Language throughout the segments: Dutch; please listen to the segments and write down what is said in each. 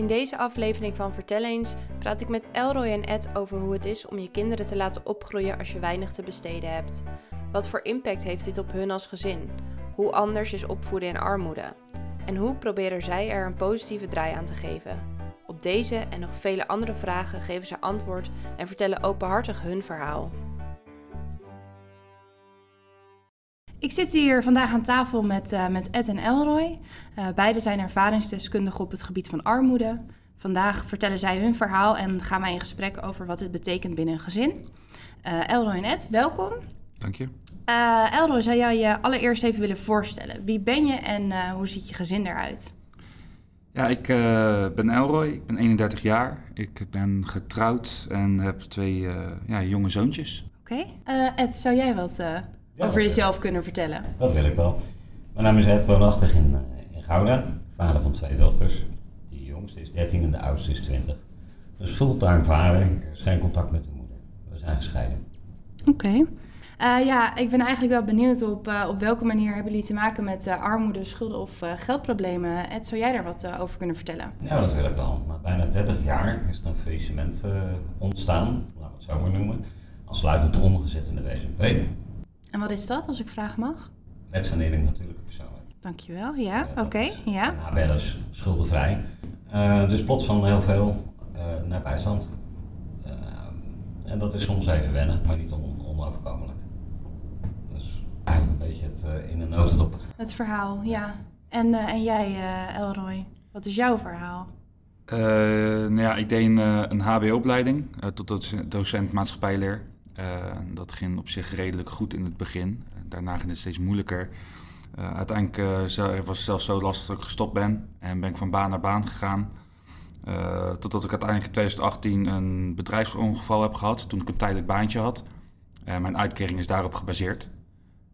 In deze aflevering van Vertel eens praat ik met Elroy en Ed over hoe het is om je kinderen te laten opgroeien als je weinig te besteden hebt. Wat voor impact heeft dit op hun als gezin? Hoe anders is opvoeden in armoede? En hoe proberen zij er een positieve draai aan te geven? Op deze en nog vele andere vragen geven ze antwoord en vertellen openhartig hun verhaal. Ik zit hier vandaag aan tafel met, uh, met Ed en Elroy. Uh, beide zijn ervaringsdeskundigen op het gebied van armoede. Vandaag vertellen zij hun verhaal en gaan wij in gesprek over wat het betekent binnen een gezin. Uh, Elroy en Ed, welkom. Dank je. Elroy, zou jij je allereerst even willen voorstellen? Wie ben je en hoe ziet je gezin eruit? Ja, ik ben Elroy, ik ben 31 jaar. Ik ben getrouwd en heb twee ja, jonge zoontjes. Oké. Okay. Ed, zou jij wat over jezelf kunnen vertellen? Dat wil ik wel. Mijn naam is Ed, woonachtig in, uh, in Gouda. Vader van twee dochters. De jongste is 13 en de oudste is 20. Dus fulltime vader. Er is geen contact met de moeder. We zijn gescheiden. Oké. Okay. Uh, ja, ik ben eigenlijk wel benieuwd op, uh, op welke manier hebben jullie te maken met uh, armoede, schulden of geldproblemen. Ed, zou jij daar wat over kunnen vertellen? Ja, dat wil ik wel. Na bijna 30 jaar is er een faillissement ontstaan, laten we het zo maar noemen. Aansluitend omgezet in de WSMP. En wat is dat, als ik vragen mag? Met sanering natuurlijke personen. Dankjewel, ja, oké, okay, ja. HBL is schuldenvrij. Uh, dus plots van heel veel uh, naar bijstand. Uh, en dat is soms even wennen, maar niet on onoverkomelijk. Dus eigenlijk een beetje het in een notendop. Het, het verhaal, ja. En, en jij, Elroy, wat is jouw verhaal? nou ja, ik deed een, een HBO-opleiding tot docent maatschappijleer. Uh, dat ging op zich redelijk goed in het begin. Daarna ging het steeds moeilijker. Uh, uiteindelijk was het zelfs zo lastig dat ik gestopt ben en ben ik van baan naar baan gegaan. totdat ik uiteindelijk in 2018 een bedrijfsongeval heb gehad, toen ik een tijdelijk baantje had. mijn uitkering is daarop gebaseerd.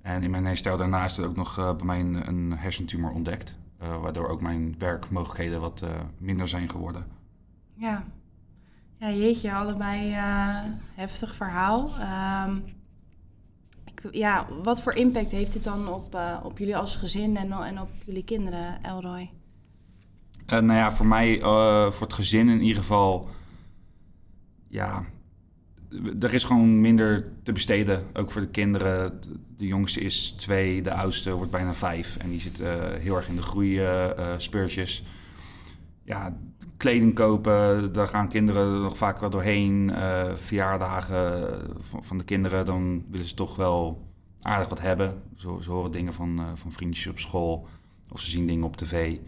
En in mijn herstel daarna is ook nog bij mij een, een hersentumor ontdekt. waardoor ook mijn werkmogelijkheden wat minder zijn geworden. Ja, ja, jeetje, allebei uh, heftig verhaal. Um, ik, ja, wat voor impact heeft dit dan op, uh, op jullie als gezin en, en op jullie kinderen, Elroy? Uh, nou ja, voor mij, voor het gezin in ieder geval, ja, er is gewoon minder te besteden. Ook voor de kinderen. De jongste is twee, de oudste wordt bijna vijf. En die zit heel erg in de groeispeurtjes ja, kleding kopen, daar gaan kinderen nog vaak wel doorheen. Uh, verjaardagen van, van, de kinderen, dan willen ze toch wel aardig wat hebben. Ze, ze horen dingen van, uh, van vriendjes op school of ze zien dingen op tv.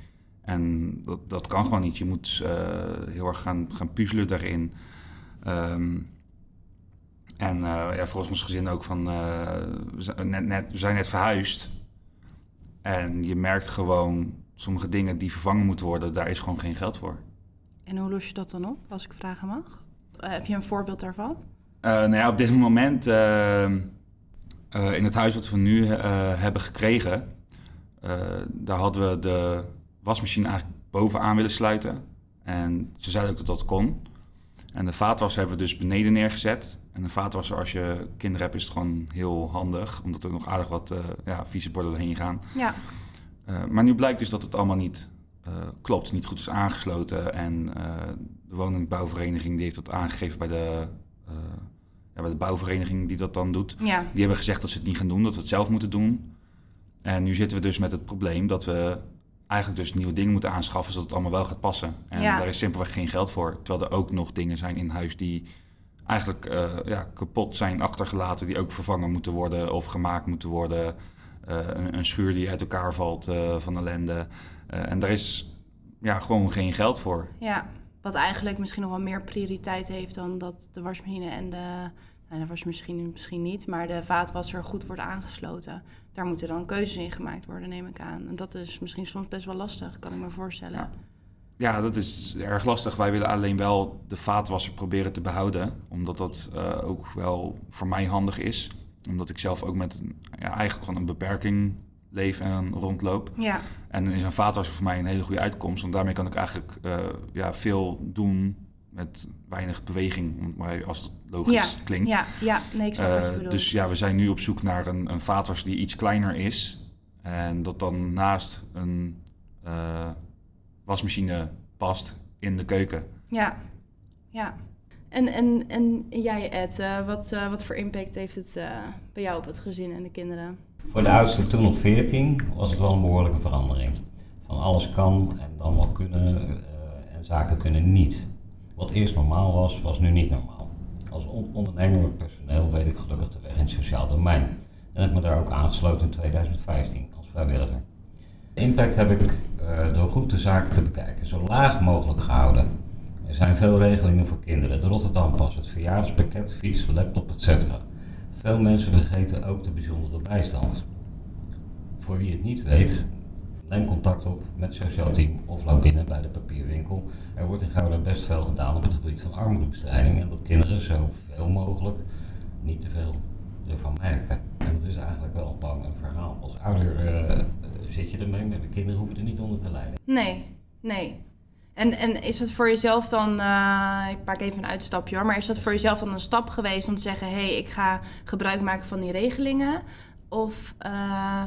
En dat, dat kan gewoon niet. Je moet heel erg gaan, gaan puzzelen daarin. Um, en ja, volgens ons gezin ook van, we, net, net, we zijn net verhuisd. En je merkt gewoon sommige dingen die vervangen moeten worden, daar is gewoon geen geld voor. En hoe los je dat dan op, als ik vragen mag? Uh, heb je een voorbeeld daarvan? Uh, nou ja, op dit moment uh, in het huis wat we nu hebben gekregen, daar hadden we de wasmachine eigenlijk bovenaan willen sluiten. En ze zeiden ook dat dat kon. En de vaatwasser hebben we dus beneden neergezet. En een vaatwasser, als je kinderen hebt, is het gewoon heel handig. Omdat er nog aardig wat ja, vieze borden doorheen gaan. Ja. Uh, maar nu blijkt dus dat het allemaal niet uh, klopt, niet goed is aangesloten. En uh, de woningbouwvereniging die heeft dat aangegeven bij de, ja, bij de bouwvereniging die dat dan doet. Ja. Die hebben gezegd dat ze het niet gaan doen, dat we het zelf moeten doen. En nu zitten we dus met het probleem dat we eigenlijk dus nieuwe dingen moeten aanschaffen zodat het allemaal wel gaat passen. En ja. daar is simpelweg geen geld voor. Terwijl er ook nog dingen zijn in huis die eigenlijk ja, kapot zijn achtergelaten, die ook vervangen moeten worden of gemaakt moeten worden. Eh, een, een, schuur die uit elkaar valt eh, van ellende. Eh, en daar is ja, gewoon geen geld voor. Ja, wat eigenlijk misschien nog wel meer prioriteit heeft dan dat de wasmachine en de... Nou, de wasmachine misschien niet, maar de vaatwasser goed wordt aangesloten. Daar moeten dan keuzes in gemaakt worden, neem ik aan. En dat is misschien soms best wel lastig, kan ik me voorstellen. Ja. Ja, dat is erg lastig. Wij willen alleen wel de vaatwasser proberen te behouden. Omdat dat uh, ook wel voor mij handig is omdat ik zelf ook met een, ja, eigenlijk gewoon een beperking leef en rondloop. Ja. En dan is een vaatwasser voor mij een hele goede uitkomst. Want daarmee kan ik eigenlijk uh, ja, veel doen met weinig beweging. Maar als het logisch ja. klinkt. Ja, ja. nee, ik snap uh, wat je bedoelt. Dus ja, we zijn nu op zoek naar een, een vaatwasser die iets kleiner is. En dat dan naast een uh, wasmachine past in de keuken. Ja, ja. En, en, en jij Ed, uh, wat, uh, wat voor impact heeft het uh, bij jou op het gezin en de kinderen? Voor de oudste toen nog 14 was het wel een behoorlijke verandering. Van alles kan en dan wel kunnen en zaken kunnen niet. Wat eerst normaal was, was nu niet normaal. Als on ondernemer met personeel weet ik gelukkig de weg in het sociaal domein. En heb me daar ook aangesloten in 2015 als vrijwilliger. De impact heb ik door goed de zaken te bekijken, zo laag mogelijk gehouden. Er zijn veel regelingen voor kinderen, de Rotterdampas, het verjaardagspakket, fiets, laptop, etc. Veel mensen vergeten ook de bijzondere bijstand. Voor wie het niet weet, neem contact op met het sociaal team of loop binnen bij de papierwinkel. Er wordt in Gouda best veel gedaan op het gebied van armoedebestrijding en dat kinderen zoveel mogelijk niet te veel ervan merken. En dat is eigenlijk wel een een verhaal. Als ouder uh, zit je ermee, maar de kinderen hoeven er niet onder te lijden. Nee, nee. En, en is het voor jezelf dan, uh, ik maak even een uitstapje hoor, maar is dat voor jezelf dan een stap geweest om te zeggen: hé, hey, ik ga gebruik maken van die regelingen? Of uh,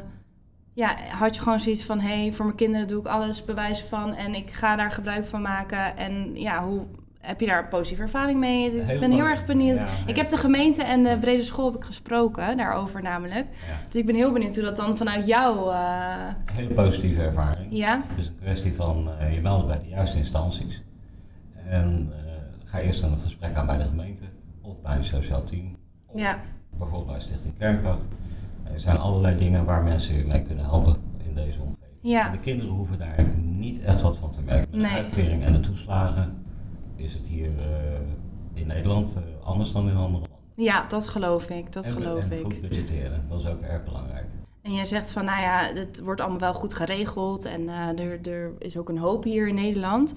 ja, had je gewoon zoiets van: hé, hey, voor mijn kinderen doe ik alles bewijzen van en ik ga daar gebruik van maken? En ja, hoe, heb je daar positieve ervaring mee? ik ben heel erg benieuwd. ik heb de gemeente en de brede school heb ik gesproken daarover namelijk. Dus ik ben heel benieuwd hoe dat dan vanuit jou... Uh... Hele positieve ervaring. Ja. Het is een kwestie van uh, je melden bij de juiste instanties. En uh, ga eerst een gesprek aan bij de gemeente of bij een sociaal team. Of ja. bijvoorbeeld bij Stichting Kernkracht. Er zijn allerlei dingen waar mensen je mee kunnen helpen in deze omgeving. Ja. En de kinderen hoeven daar niet echt wat van te merken. De nee. uitkering en de toeslagen is het hier uh, in Nederland uh, anders dan in andere landen. Ja, dat geloof ik. Dat en, geloof en ik. goed budgetteren, dat is ook erg belangrijk. En jij zegt van, nou ja, het wordt allemaal wel goed geregeld en uh, er, er is ook een hoop hier in Nederland.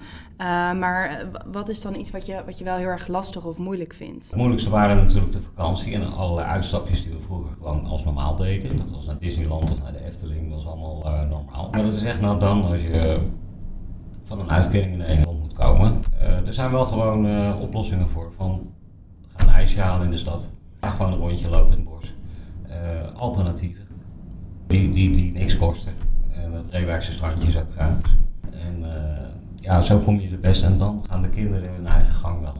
maar wat is dan iets wat je, wat je wel heel erg lastig of moeilijk vindt? Het moeilijkste waren natuurlijk de vakantie en alle uitstapjes die we vroeger gewoon als normaal deden. Dat was naar Disneyland of naar de Efteling, dat was allemaal normaal. Maar dat is echt nou dan als je van een uitkering in Nederland moet komen. Uh, er zijn wel gewoon uh, oplossingen voor. Van ga een ijsje halen in de stad. Ga gewoon een rondje lopen in het bos. Uh, alternatieven. Die, die, die niks kosten. En het Reewijkse strandje is ook gratis. En ja, zo kom je er best. En dan gaan de kinderen hun eigen gang wel.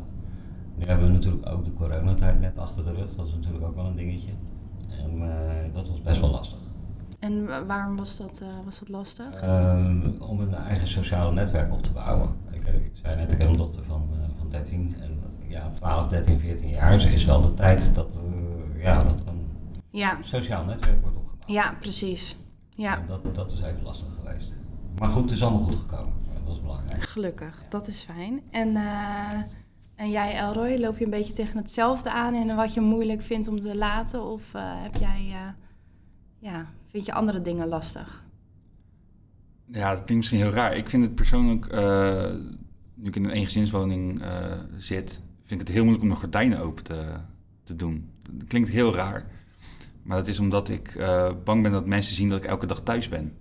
Nu hebben we natuurlijk ook de coronatijd net achter de rug. Dat is natuurlijk ook wel een dingetje. En dat was best wel lastig. En waarom was dat, uh, was dat lastig? Um, om een eigen sociale netwerk op te bouwen. Ik, ik zei net, ik heb een dochter van, uh, van 13 en ja, 12, 13, 14 jaar is wel de tijd dat, ja, dat er een ja. sociaal netwerk wordt opgebouwd. Ja, precies. Ja. En dat, dat is even lastig geweest. Maar goed, het is allemaal goed gekomen. Dat is belangrijk. Gelukkig, ja. dat is fijn. En, en jij, Elroy, loop je een beetje tegen hetzelfde aan en wat je moeilijk vindt om te laten? Of heb jij ja, vind je andere dingen lastig? Ja, dat klinkt misschien heel raar. Ik vind het persoonlijk, uh, nu ik in een eengezinswoning uh, zit, vind ik het heel moeilijk om de gordijnen open te, te doen. Dat klinkt heel raar. Maar dat is omdat ik uh, bang ben dat mensen zien dat ik elke dag thuis ben.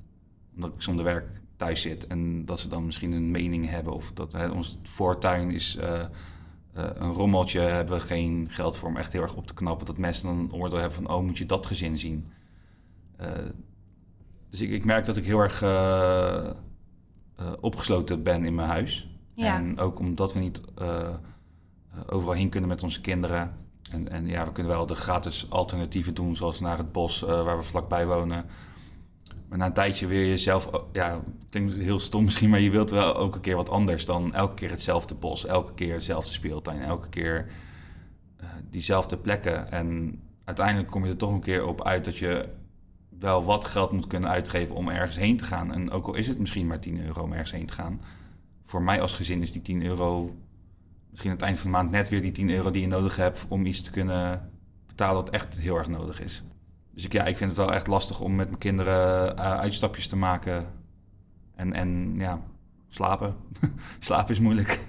Omdat ik zonder werk thuis zit. En dat ze dan misschien een mening hebben. Of dat hè, ons voortuin is een rommeltje. Hebben geen geld voor om echt heel erg op te knappen. Dat mensen dan een oordeel hebben van, oh, moet je dat gezin zien? Uh, dus ik, ik, merk dat ik heel erg uh, uh, opgesloten ben in mijn huis. Ja. En ook omdat we niet overal heen kunnen met onze kinderen. En, en, ja, we kunnen wel de gratis alternatieven doen, zoals naar het bos waar we vlakbij wonen. Maar na een tijdje weer jezelf, ja, klinkt heel stom misschien, maar je wilt wel ook een keer wat anders dan elke keer hetzelfde bos, elke keer hetzelfde speeltuin, elke keer diezelfde plekken. En uiteindelijk kom je er toch een keer op uit dat je wel wat geld moet kunnen uitgeven om ergens heen te gaan. En ook al is het misschien maar 10 euro om ergens heen te gaan. Voor mij als gezin is die 10 euro misschien aan het eind van de maand net weer die 10 euro die je nodig hebt om iets te kunnen betalen wat echt heel erg nodig is. Dus ik, ja, ik vind het wel echt lastig om met mijn kinderen uh, uitstapjes te maken. En, en ja, slapen. slapen is moeilijk.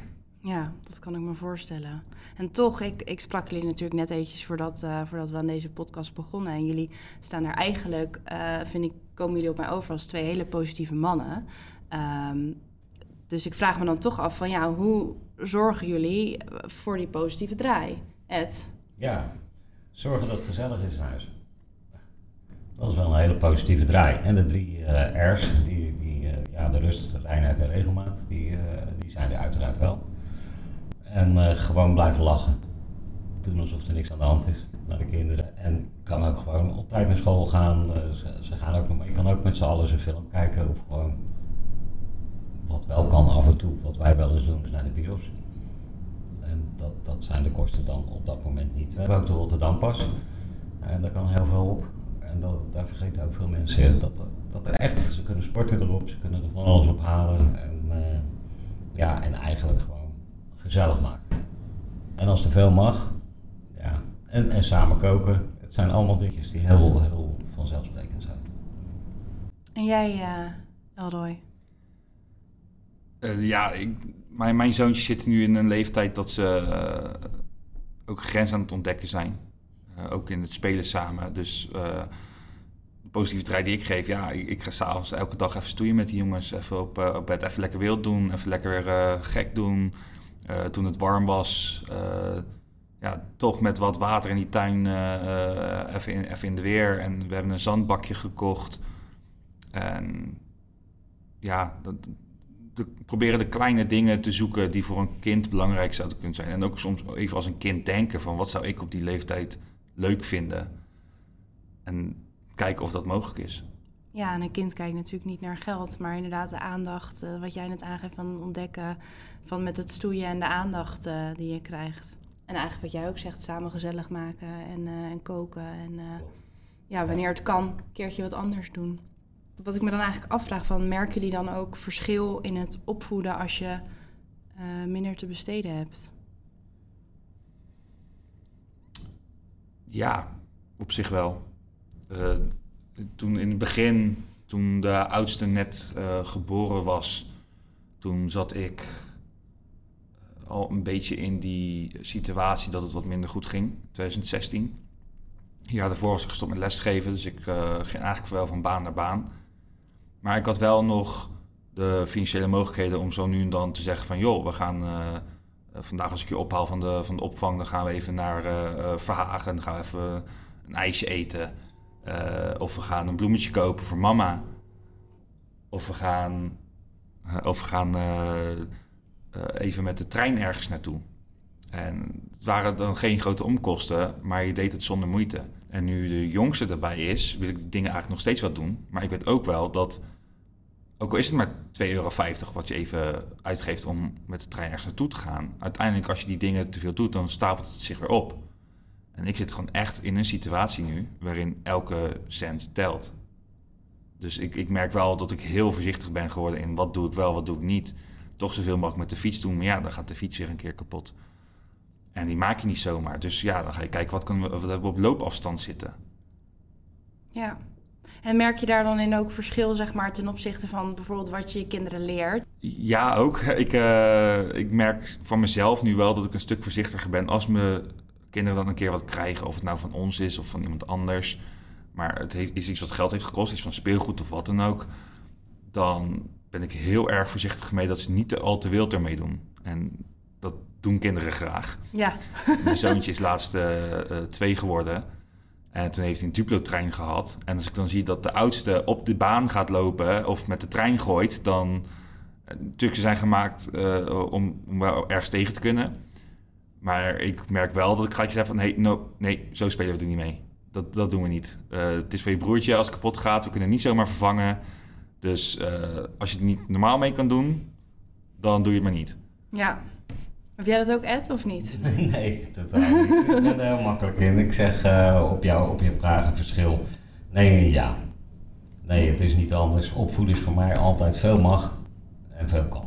Ja, dat kan ik me voorstellen. En toch, ik, ik sprak jullie natuurlijk net eventjes voordat, voordat we aan deze podcast begonnen. En jullie staan er eigenlijk, uh, vind ik, komen jullie op mij over als twee hele positieve mannen. Um, dus ik vraag me dan toch af van, ja, hoe zorgen jullie voor die positieve draai? Ed? Ja, zorgen dat het gezellig is in huis. Dat is wel een hele positieve draai. En de drie uh, R's, die, die ja, de rust, de reinheid en regelmaat, die, die zijn er uiteraard wel. En gewoon blijven lachen. Doen alsof er niks aan de hand is naar de kinderen. En kan ook gewoon op tijd naar school gaan. Ze, ze, gaan ook mee. Je kan ook met z'n allen een film kijken of gewoon wat wel kan af en toe, wat wij wel eens doen, is naar de bios. En dat, dat zijn de kosten dan op dat moment niet. We hebben ook de Rotterdam pas. En daar kan heel veel op. En dat, daar vergeten ook veel mensen dat, dat, er echt, ze kunnen sporten erop, ze kunnen er van alles ophalen. En, uh, ja, en eigenlijk gewoon gezellig maken. En als er veel mag, ja, en, en samen koken. Het zijn allemaal dingetjes die heel, heel vanzelfsprekend zijn. En jij, uh, Elroy? Uh, ja, ik, mijn, mijn zoontjes zitten nu in een leeftijd dat ze uh, ook grenzen aan het ontdekken zijn. Uh, ook in het spelen samen. Dus de positiviteit die ik geef, ja, ik, ik ga s'avonds elke dag even stoeien met die jongens. Even op, op bed, even lekker wild doen, even lekker weer gek doen. Toen het warm was, ja, toch met wat water in die tuin even, in, even de weer. En we hebben een zandbakje gekocht. En ja, dat, proberen de kleine dingen te zoeken die voor een kind belangrijk zouden kunnen zijn. En ook soms even als een kind denken van wat zou ik op die leeftijd leuk vinden. En kijken of dat mogelijk is. Ja, en een kind kijkt natuurlijk niet naar geld, maar inderdaad de aandacht, uh, wat jij net aangeeft van ontdekken, van met het stoeien en de aandacht uh, die je krijgt. En eigenlijk wat jij ook zegt, samen gezellig maken en, uh, en koken. En ja, wanneer het kan, een keertje wat anders doen wat ik me dan eigenlijk afvraag van, merken jullie dan ook verschil in het opvoeden als je minder te besteden hebt? Ja, op zich wel. Toen in het begin, toen de oudste net uh, geboren was, toen zat ik al een beetje in die situatie dat het wat minder goed ging, 2016. Ja, daarvoor was ik gestopt met lesgeven, dus ik ging eigenlijk wel van baan naar baan. Maar ik had wel nog de financiële mogelijkheden om zo nu en dan te zeggen van... joh, we gaan vandaag als ik je ophaal van de, van de opvang... dan gaan we even naar uh, Verhagen, dan gaan we even een ijsje eten. Of we gaan een bloemetje kopen voor mama. Of we gaan, of we gaan even met de trein ergens naartoe. En het waren dan geen grote omkosten, maar je deed het zonder moeite. En nu de jongste erbij is, wil ik die dingen eigenlijk nog steeds wat doen. Maar ik weet ook wel dat ook al is het maar 2,50 euro wat je even uitgeeft om met de trein ergens naartoe te gaan. Uiteindelijk, als je die dingen te veel doet, dan stapelt het zich weer op. En ik zit gewoon echt in een situatie nu waarin elke cent telt. Dus ik, ik merk wel dat ik heel voorzichtig ben geworden in wat doe ik wel, wat doe ik niet. Toch zoveel mogelijk met de fiets doen, maar ja, dan gaat de fiets weer een keer kapot. En die maak je niet zomaar. Dus ja, dan ga je kijken wat, kan, wat hebben we op loopafstand zitten. Ja, en merk je daar dan in ook verschil, zeg maar, ten opzichte van bijvoorbeeld wat je je kinderen leert? Ja, ook. Ik, uh, ik merk van mezelf nu wel dat ik een stuk voorzichtiger ben als mijn kinderen dan een keer wat krijgen. Of het nou van ons is of van iemand anders. Maar het heeft, is iets wat geld heeft gekost, iets van speelgoed of wat dan ook. Dan ben ik heel erg voorzichtig mee dat ze niet te, al te wild ermee doen. En dat doen kinderen graag. Ja. Mijn zoontje is laatst uh, twee geworden. En toen heeft hij een Duplo-trein gehad. En als ik dan zie dat de oudste op de baan gaat lopen of met de trein gooit, dan. Natuurlijk, eh, zijn gemaakt uh, om, om wel ergens tegen te kunnen. Maar ik merk wel dat ik ga zeggen van... Hey, no, nee, zo spelen we er niet mee. Dat, dat doen we niet. Uh, het is voor je broertje als het kapot gaat. We kunnen het niet zomaar vervangen. Dus als je het niet normaal mee kan doen, dan doe je het maar niet. Ja, heb jij dat ook, Ed, of niet? nee, totaal niet. ik ben er heel makkelijk in. Ik zeg uh, op, jou, op je vragen verschil. Nee, ja. Nee, het is niet anders. Opvoeden is voor mij altijd veel mag en veel kan.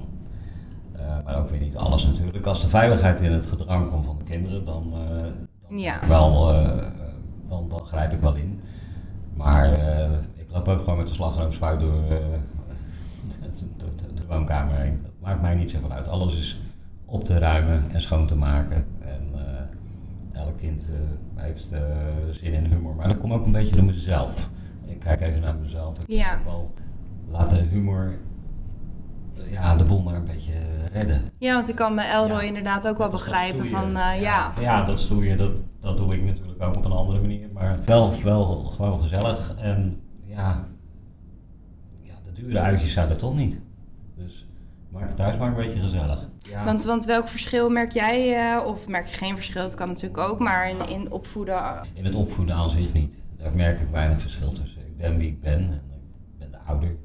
Maar ook weer niet alles natuurlijk. Als de veiligheid in het gedrang komt van de kinderen, dan, uh, dan, ja. wel, dan, dan grijp ik wel in. Maar ik loop ook gewoon met de slagroomspuit door, door de, de woonkamer heen. Dat maakt mij niet zoveel uit. Alles is op te ruimen en schoon te maken. En uh, elk kind uh, heeft uh, zin in humor. Maar dat komt ook een beetje door mezelf. Ik kijk even naar mezelf. Ik ja. wel laten humor ja, de boel maar een beetje redden. Ja, want ik kan me Elroy ja, inderdaad ook wel begrijpen van ja. ja. Ja, dat stoeien, dat, dat doe ik natuurlijk ook op een andere manier. Maar wel, wel gewoon gezellig. En ja, dure uitjes zijn er toch niet. Dus maak het thuis maar een beetje gezellig. Ja. Want, want welk verschil merk jij, eh, of merk je geen verschil, dat kan natuurlijk ook, maar in, in opvoeden... In het opvoeden aan zich niet. Daar merk ik weinig verschil tussen. Ik ben wie ik ben en ik ben de ouder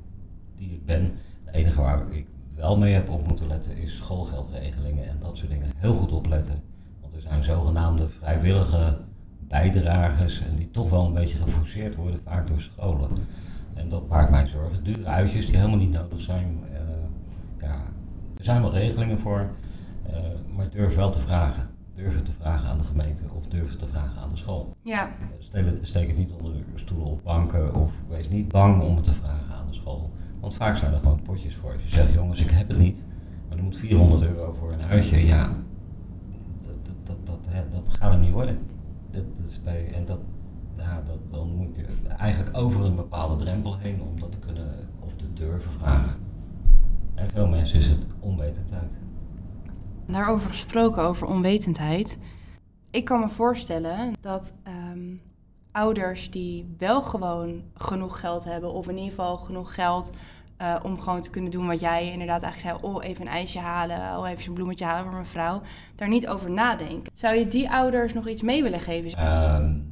die ik ben. Het enige waar ik wel mee heb op moeten letten is schoolgeldregelingen en dat soort dingen. Heel goed opletten. Want er zijn zogenaamde vrijwillige bijdragers en die toch wel een beetje geforceerd worden, vaak door scholen. En dat maakt mij zorgen. Dure uitjes die helemaal niet nodig zijn. Uh, ja, er zijn wel regelingen voor, uh, maar durf wel te vragen. Durf het te vragen aan de gemeente of durf het te vragen aan de school. Ja. Stel, steek het niet onder stoelen of banken of wees niet bang om het te vragen aan de school. Want vaak zijn er gewoon potjes voor. Als je zegt, jongens, ik heb het niet, maar er moet 400 euro voor een huisje. Ja, dat, dat, dat, dat, dat gaat hem niet worden. Dat, is bij, en dat, ja, dat, dan moet je eigenlijk over een bepaalde drempel heen om dat te kunnen of te durven vragen. En veel mensen is het onwetendheid. Daarover gesproken, over onwetendheid. Ik kan me voorstellen dat ouders die wel gewoon genoeg geld hebben, of in ieder geval genoeg geld uh, om gewoon te kunnen doen wat jij inderdaad eigenlijk zei. Oh, even een ijsje halen, oh, even een bloemetje halen voor mijn vrouw. Daar niet over nadenken. Zou je die ouders nog iets mee willen geven? Um,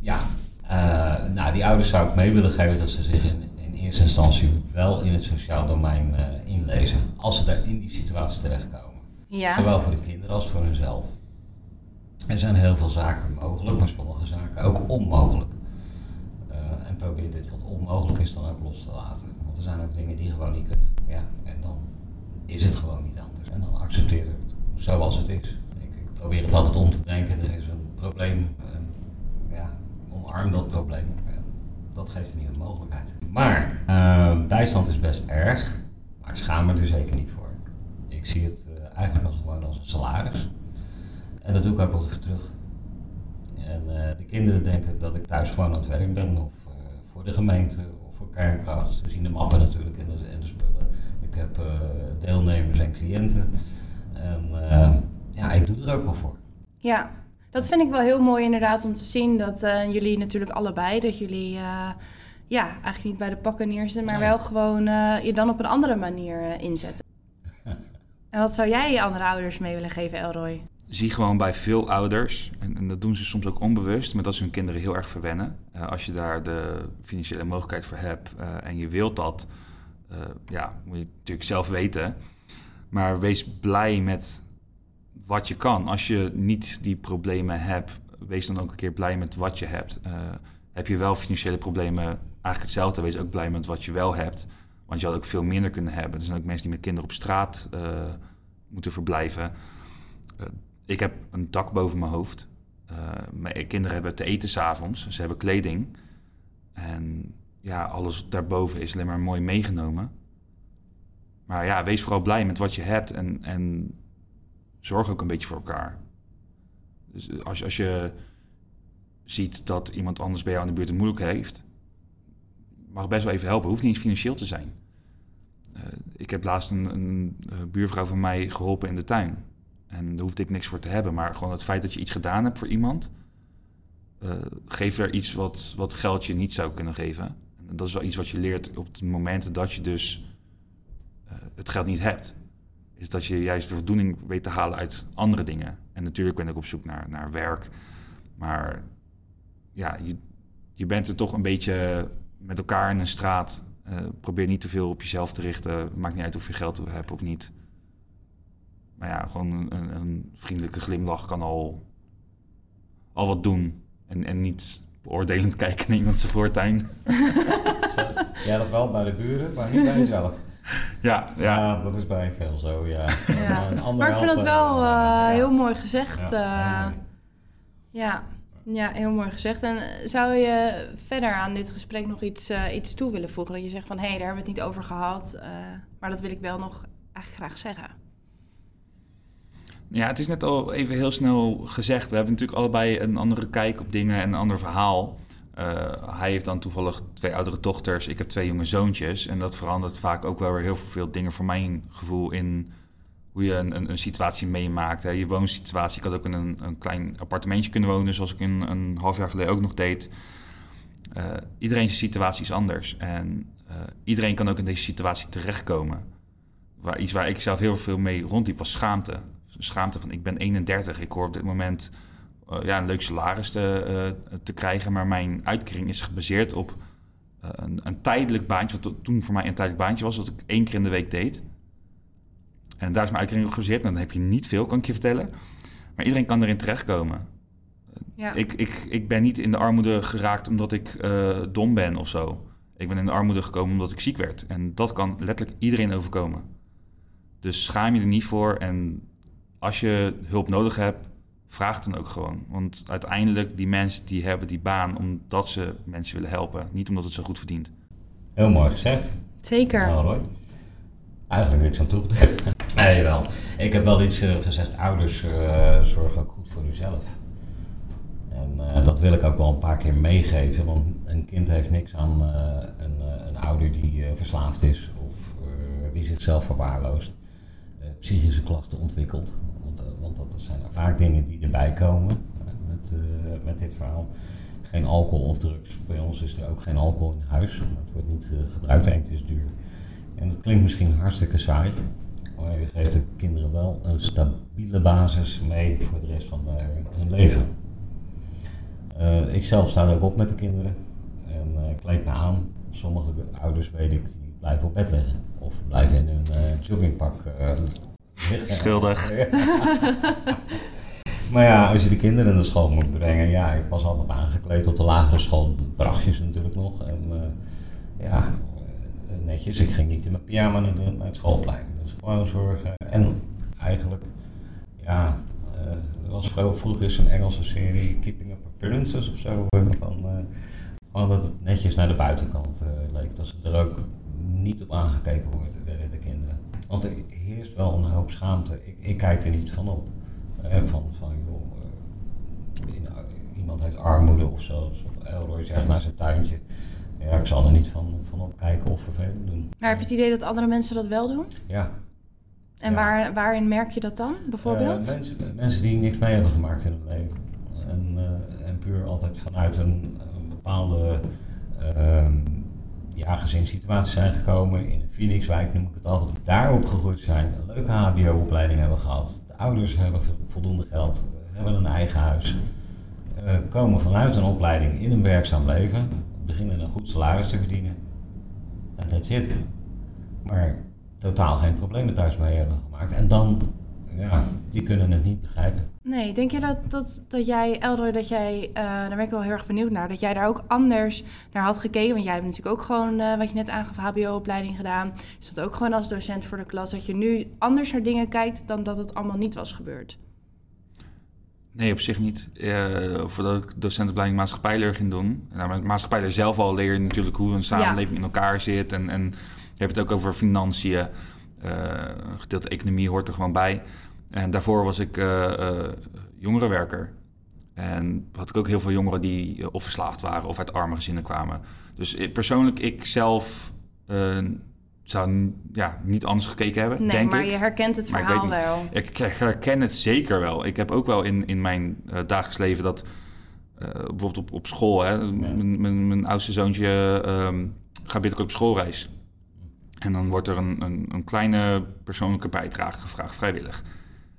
ja, uh, nou die ouders zou ik mee willen geven dat ze zich in, in eerste instantie wel in het sociaal domein uh, inlezen. Als ze daar in die situatie terechtkomen. Ja. Zowel voor de kinderen als voor hunzelf. Er zijn heel veel zaken mogelijk, maar sommige zaken ook onmogelijk. Uh, en probeer dit wat onmogelijk is dan ook los te laten. Want er zijn ook dingen die gewoon niet kunnen. Ja, en dan is het gewoon niet anders. En dan accepteer ik het zoals het is. Ik, ik probeer het altijd om te denken. Er is een probleem. Ja, omarm dat probleem. dat geeft een nieuwe mogelijkheid. Maar uh, bijstand is best erg. Maar ik schaam me er zeker niet voor. Ik zie het eigenlijk als, gewoon als een salaris. En dat doe ik ook altijd voor terug. En uh, de kinderen denken dat ik thuis gewoon aan het werk ben, of uh, voor de gemeente, of voor kernkracht. Ze zien de mappen natuurlijk en de, en de spullen. Ik heb uh, deelnemers en cliënten. En ja, ik doe er ook wel voor. Ja, dat vind ik wel heel mooi inderdaad om te zien dat jullie natuurlijk allebei, dat jullie ja, eigenlijk niet bij de pakken neerzitten, maar wel gewoon je dan op een andere manier inzetten. En wat zou jij je andere ouders mee willen geven, Elroy? Zie gewoon bij veel ouders, en, en, dat doen ze soms ook onbewust, maar dat ze hun kinderen heel erg verwennen. Uh, als je daar de financiële mogelijkheid voor hebt uh, en je wilt dat, uh, ja, moet je natuurlijk zelf weten. Maar wees blij met wat je kan. Als je niet die problemen hebt, wees dan ook een keer blij met wat je hebt. heb je wel financiële problemen, eigenlijk hetzelfde, wees ook blij met wat je wel hebt. Want je had ook veel minder kunnen hebben. Er zijn ook mensen die met kinderen op straat moeten verblijven. Ik heb een dak boven mijn hoofd. Uh, mijn kinderen hebben te eten s'avonds. Ze hebben kleding. En ja, alles daarboven is alleen maar mooi meegenomen. Maar ja, wees vooral blij met wat je hebt. En, en zorg ook een beetje voor elkaar. Dus als, als je ziet dat iemand anders bij jou in de buurt het moeilijk heeft mag best wel even helpen. Hoeft niet financieel te zijn. Uh, ik heb laatst een, een, buurvrouw van mij geholpen in de tuin. En daar hoefde ik niks voor te hebben. Maar gewoon het feit dat je iets gedaan hebt voor iemand... Uh, geeft er iets wat, wat geld je niet zou kunnen geven. En dat is wel iets wat je leert op het moment dat je dus uh, het geld niet hebt. Is dat je juist de voldoening weet te halen uit andere dingen. En natuurlijk ben ik op zoek naar, naar werk. Maar ja, je, je bent er toch een beetje met elkaar in een straat. Uh, probeer niet te veel op jezelf te richten. Maakt niet uit of je geld hebt of niet. Maar ja, gewoon een, een vriendelijke glimlach kan al, al wat doen. En, en niet beoordelend kijken naar iemand zijn voortuin. ja, dat wel bij de buren, maar niet bij jezelf. Ja, ja. ja dat is bij veel zo, ja. ja. maar ik vind het wel uh, ja. heel mooi gezegd. Ja, uh, ja. Ja, heel mooi gezegd. En eh, zou je verder aan dit gesprek nog iets, uh, iets toe willen voegen? Dat je zegt van, hé, hey, daar hebben we het niet over gehad. Uh, maar dat wil ik wel nog eigenlijk graag zeggen. Ja, het is net al even heel snel gezegd. We hebben natuurlijk allebei een andere kijk op dingen en een ander verhaal. hij heeft dan toevallig twee oudere dochters. Ik heb twee jonge zoontjes. En dat verandert vaak ook wel weer heel veel dingen voor mijn gevoel in hoe je een, een, een situatie meemaakt. Hè. Je woonsituatie. Ik had ook in een, een klein appartementje kunnen wonen, zoals ik in, een half jaar geleden ook nog deed. Uh, iedereen zijn situatie is anders. En iedereen kan ook in deze situatie terechtkomen. Waar, iets waar ik zelf heel veel mee rondliep was schaamte. Schaamte van ik ben 31, ik hoor op dit moment uh, ja, een leuk salaris te, uh, te krijgen, maar mijn uitkering is gebaseerd op uh, een, een, tijdelijk baantje, wat toen voor mij een tijdelijk baantje was, wat ik één keer in de week deed. En daar is mijn uitkering op gebaseerd. En dan heb je niet veel, kan ik je vertellen. Maar iedereen kan erin terechtkomen. Ja. Ik, ik, ik ben niet in de armoede geraakt omdat ik dom ben of zo. Ik ben in de armoede gekomen omdat ik ziek werd. En dat kan letterlijk iedereen overkomen. Dus schaam je er niet voor. En als je hulp nodig hebt, vraag dan ook gewoon. Want uiteindelijk, die mensen die hebben die baan omdat ze mensen willen helpen. Niet omdat het zo goed verdient. Heel mooi gezegd. Zeker. Nou, Roy. Eigenlijk niks aan toe. nee, wel. Ik heb wel iets uh, gezegd. Ouders, uh, zorg ook goed voor uzelf. En uh, dat wil ik ook wel een paar keer meegeven. Want een kind heeft niks aan een, een, ouder die verslaafd is. Of die zichzelf verwaarloost. Psychische klachten ontwikkelt. Want, want dat zijn vaak dingen die erbij komen met, met dit verhaal geen alcohol of drugs. Bij ons is er ook geen alcohol in huis. Het wordt niet gebruikt en het is duur. En dat klinkt misschien hartstikke saai, maar je geeft de kinderen wel een stabiele basis mee voor de rest van hun leven. Uh, ik zelf sta ook op met de kinderen en uh, kleed me aan. Sommige ouders weet ik, die blijven op bed liggen of blijven in hun uh, joggingpak liggen. Schuldig. maar ja, als je de kinderen naar school moet brengen, ja, ik was altijd aangekleed op de lagere school, bracht je ze natuurlijk nog. En ja, netjes. Ik ging niet in mijn pyjama naar, naar het schoolplein. Dus gewoon zorgen. En eigenlijk, ja, er was vroeger is een Engelse serie, Keeping Up a Princess of zo. Eh, van, gewoon dat het netjes naar de buitenkant leek. Dat ze er ook niet op aangekeken worden, werden de kinderen. Want er heerst wel een hoop schaamte. Ik, ik kijk er niet van op. van, van joh, iemand heeft armoede of zo. Elroy zegt naar zijn tuintje ja, ik zal er niet van, van opkijken of vervelend doen. Maar heb je het idee dat andere mensen dat wel doen? Ja. En Waar, waarin merk je dat dan, bijvoorbeeld? Uh, mensen, mensen die niks mee hebben gemaakt in hun leven. En, uh, en puur altijd vanuit een, een bepaalde uh, ja, gezinssituatie zijn gekomen. In een Phoenixwijk noem ik het altijd. Daarop gegroeid zijn. Een leuke hbo-opleiding hebben gehad. De ouders hebben voldoende geld. Hebben een eigen huis. Eh, komen vanuit een opleiding in een werkzaam leven beginnen een goed salaris te verdienen. En that's it. Maar totaal geen problemen thuis mee hebben gemaakt. En dan, ja, die kunnen het niet begrijpen. Nee, denk je dat, dat, dat jij, Eldor, dat jij, uh, daar ben ik wel heel erg benieuwd naar, dat jij daar ook anders naar had gekeken? Want jij hebt natuurlijk ook gewoon, uh, wat je net aangaf, HBO-opleiding gedaan. Je stond ook gewoon als docent voor de klas. Dat je nu anders naar dingen kijkt dan dat het allemaal niet was gebeurd. Nee, op zich niet. Uh, voordat ik docentenopleiding maatschappijleer ging doen. Nou, met maatschappijleer zelf al leer je natuurlijk hoe een samenleving in elkaar zit. En, en je hebt het ook over financiën. Uh, gedeelte economie hoort er gewoon bij. En daarvoor was ik uh, jongerenwerker. En had ik ook heel veel jongeren die of verslaafd waren of uit arme gezinnen kwamen. Dus persoonlijk, ik zelf zou ja, niet anders gekeken hebben, nee, denk maar je herkent het verhaal wel. Ik, herken het zeker wel. Ik heb ook wel in, in mijn uh, dagelijks leven dat... Uh, bijvoorbeeld op, op school, hè, mijn, mijn, oudste zoontje um, gaat binnenkort op schoolreis. En dan wordt er een, een, een, kleine persoonlijke bijdrage gevraagd, vrijwillig.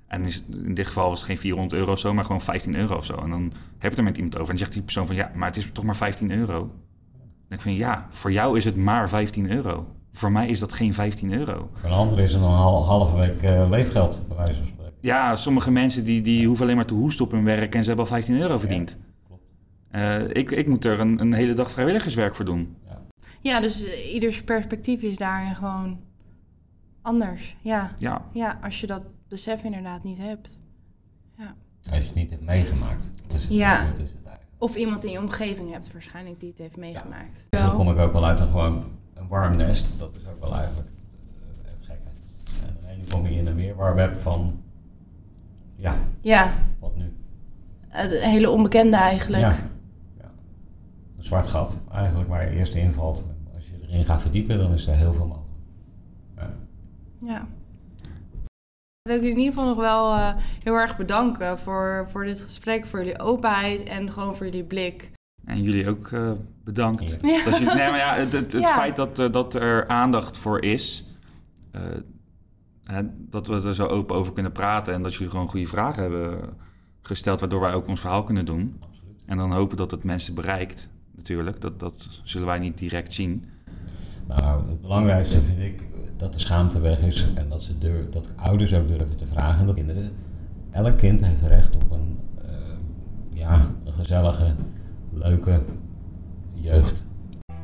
En in dit geval was het geen 400 euro of zo, maar gewoon 15 euro of zo. En dan heb je het er met iemand over en dan zegt die persoon van... ja, maar het is toch maar 15 euro? Dan denk ik van ja, voor jou is het maar 15 euro. Voor mij is dat geen 15 euro. Voor een ander is het een halve week uh, leefgeld, bij wijze van spreken. Ja, sommige mensen die, die hoeven alleen maar te hoesten op hun werk en ze hebben al 15 euro verdiend. Ja, uh, ik, ik moet er een, een hele dag vrijwilligerswerk voor doen. Ja, ja dus uh, ieders perspectief is daarin gewoon anders. Ja. Ja. ja, als je dat besef inderdaad niet hebt. Ja. Als je het niet hebt meegemaakt. Dus het ja. Het is het of iemand in je omgeving hebt waarschijnlijk die het heeft meegemaakt. Ja. Dan kom ik ook wel uit een gewoon een warm nest, dat is ook wel eigenlijk het, het gekke. En dan kom je in een weerwarweb van, ja, ja, wat nu? Het hele onbekende eigenlijk. Ja. ja. Een zwart gat eigenlijk waar je eerst invalt. Als je erin gaat verdiepen, dan is er heel veel mogelijk. Ja. ja. Wil ik jullie in ieder geval nog wel uh, heel erg bedanken voor, voor dit gesprek, voor jullie openheid en gewoon voor jullie blik En jullie ook eh, bedankt. Ja. Dat nee, maar ja, het, het, het Ja. feit dat, eh, dat er aandacht voor is, eh, hè, dat we er zo open over kunnen praten en dat jullie gewoon goede vragen hebben gesteld, waardoor wij ook ons verhaal kunnen doen. Absoluut. En dan hopen dat het mensen bereikt, natuurlijk. Dat, dat zullen wij niet direct zien. Nou, het belangrijkste vind ik dat de schaamte weg is en dat, ze durf, dat ouders ook durven te vragen. Dat kinderen, elk kind heeft recht op een, eh, ja, een gezellige, leuke jeugd.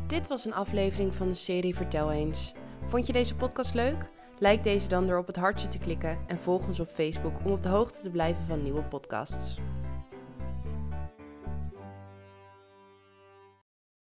Dit was een aflevering van de serie Vertel eens. Vond je deze podcast leuk? Like deze dan door op het hartje te klikken en volg ons op Facebook om op de hoogte te blijven van nieuwe podcasts.